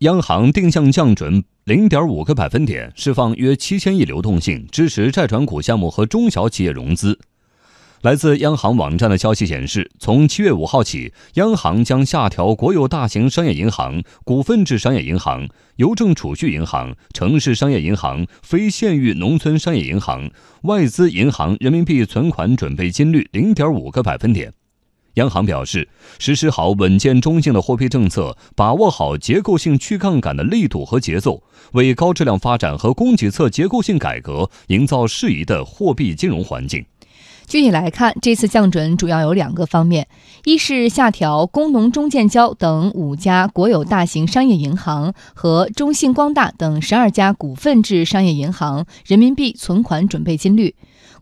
央行定向降准零点五个百分点，释放约七千亿流动性，支持债转股项目和中小企业融资。来自央行网站的消息显示，从七月五号起，央行将下调国有大型商业银行、股份制商业银行、邮政储蓄银行、城市商业银行、非县域农村商业银行、外资银行人民币存款准备金率零点五个百分点。央行表示，实施好稳健中性的货币政策，把握好结构性去杠杆的力度和节奏，为高质量发展和供给侧结构性改革营造适宜的货币金融环境。具体来看，这次降准主要有两个方面：一是下调工农中建交等五家国有大型商业银行和中信光大等十二家股份制商业银行人民币存款准备金率，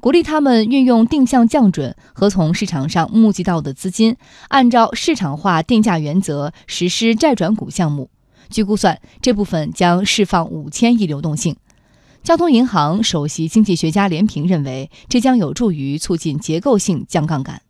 鼓励他们运用定向降准和从市场上募集到的资金，按照市场化定价原则实施债转股项目。据估算，这部分将释放五千亿流动性。交通银行首席经济学家连平认为，这将有助于促进结构性降杠杆。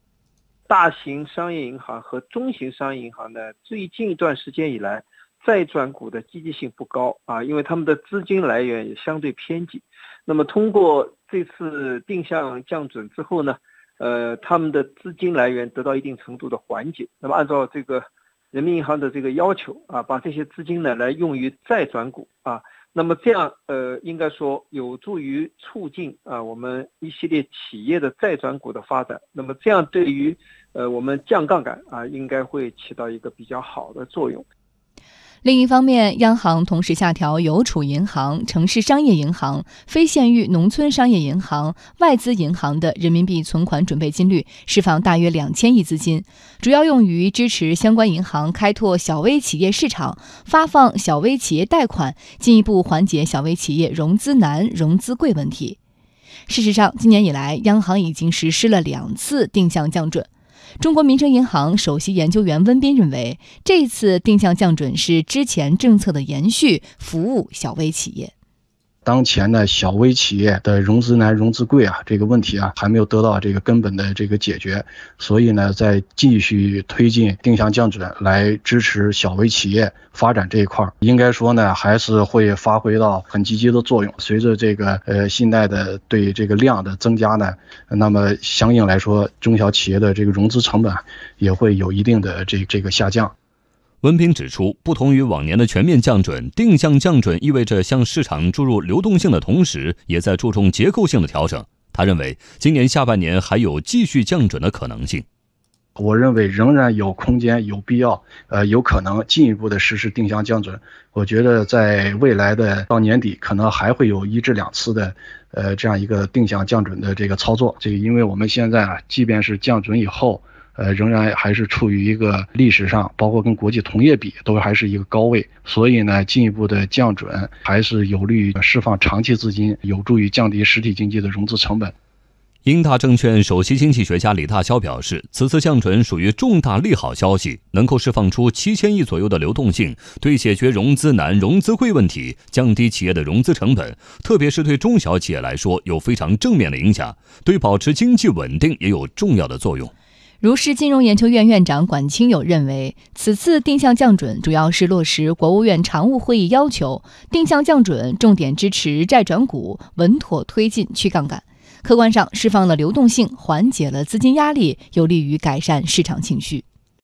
大型商业银行和中型商业银行呢，最近一段时间以来，债转股的积极性不高啊，因为他们的资金来源也相对偏紧。那么通过这次定向降准之后呢，呃，他们的资金来源得到一定程度的缓解。那么按照这个人民银行的这个要求啊，把这些资金呢来用于再转股啊。那么这样，呃，应该说有助于促进啊我们一系列企业的再转股的发展。那么这样对于，呃，我们降杠杆啊，应该会起到一个比较好的作用。另一方面，央行同时下调邮储银行、城市商业银行、非县域农村商业银行、外资银行的人民币存款准备金率，释放大约两千亿资金，主要用于支持相关银行开拓小微企业市场，发放小微企业贷款，进一步缓解小微企业融资难、融资贵问题。事实上，今年以来，央行已经实施了两次定向降准。中国民生银行首席研究员温彬认为，这次定向降准是之前政策的延续，服务小微企业。当前呢，小微企业的融资难、融资贵啊，这个问题啊，还没有得到这个根本的这个解决，所以呢，在继续推进定向降准来支持小微企业发展这一块，应该说呢，还是会发挥到很积极的作用。随着这个呃信贷的对这个量的增加呢，那么相应来说，中小企业的这个融资成本也会有一定的这这个下降。文彬指出，不同于往年的全面降准，定向降准意味着向市场注入流动性的同时，也在注重结构性的调整。他认为，今年下半年还有继续降准的可能性。我认为仍然有空间，有必要，呃，有可能进一步的实施定向降准。我觉得在未来的到年底，可能还会有一至两次的，呃，这样一个定向降准的这个操作。这个，因为我们现在啊，即便是降准以后。呃，仍然还是处于一个历史上，包括跟国际同业比，都还是一个高位。所以呢，进一步的降准还是有利于释放长期资金，有助于降低实体经济的融资成本。英大证券首席经济学家李大霄表示，此次降准属于重大利好消息，能够释放出七千亿左右的流动性，对解决融资难、融资贵问题，降低企业的融资成本，特别是对中小企业来说有非常正面的影响，对保持经济稳定也有重要的作用。如是金融研究院院长管清友认为，此次定向降准主要是落实国务院常务会议要求，定向降准重点支持债转股，稳妥推进去杠杆，客观上释放了流动性，缓解了资金压力，有利于改善市场情绪。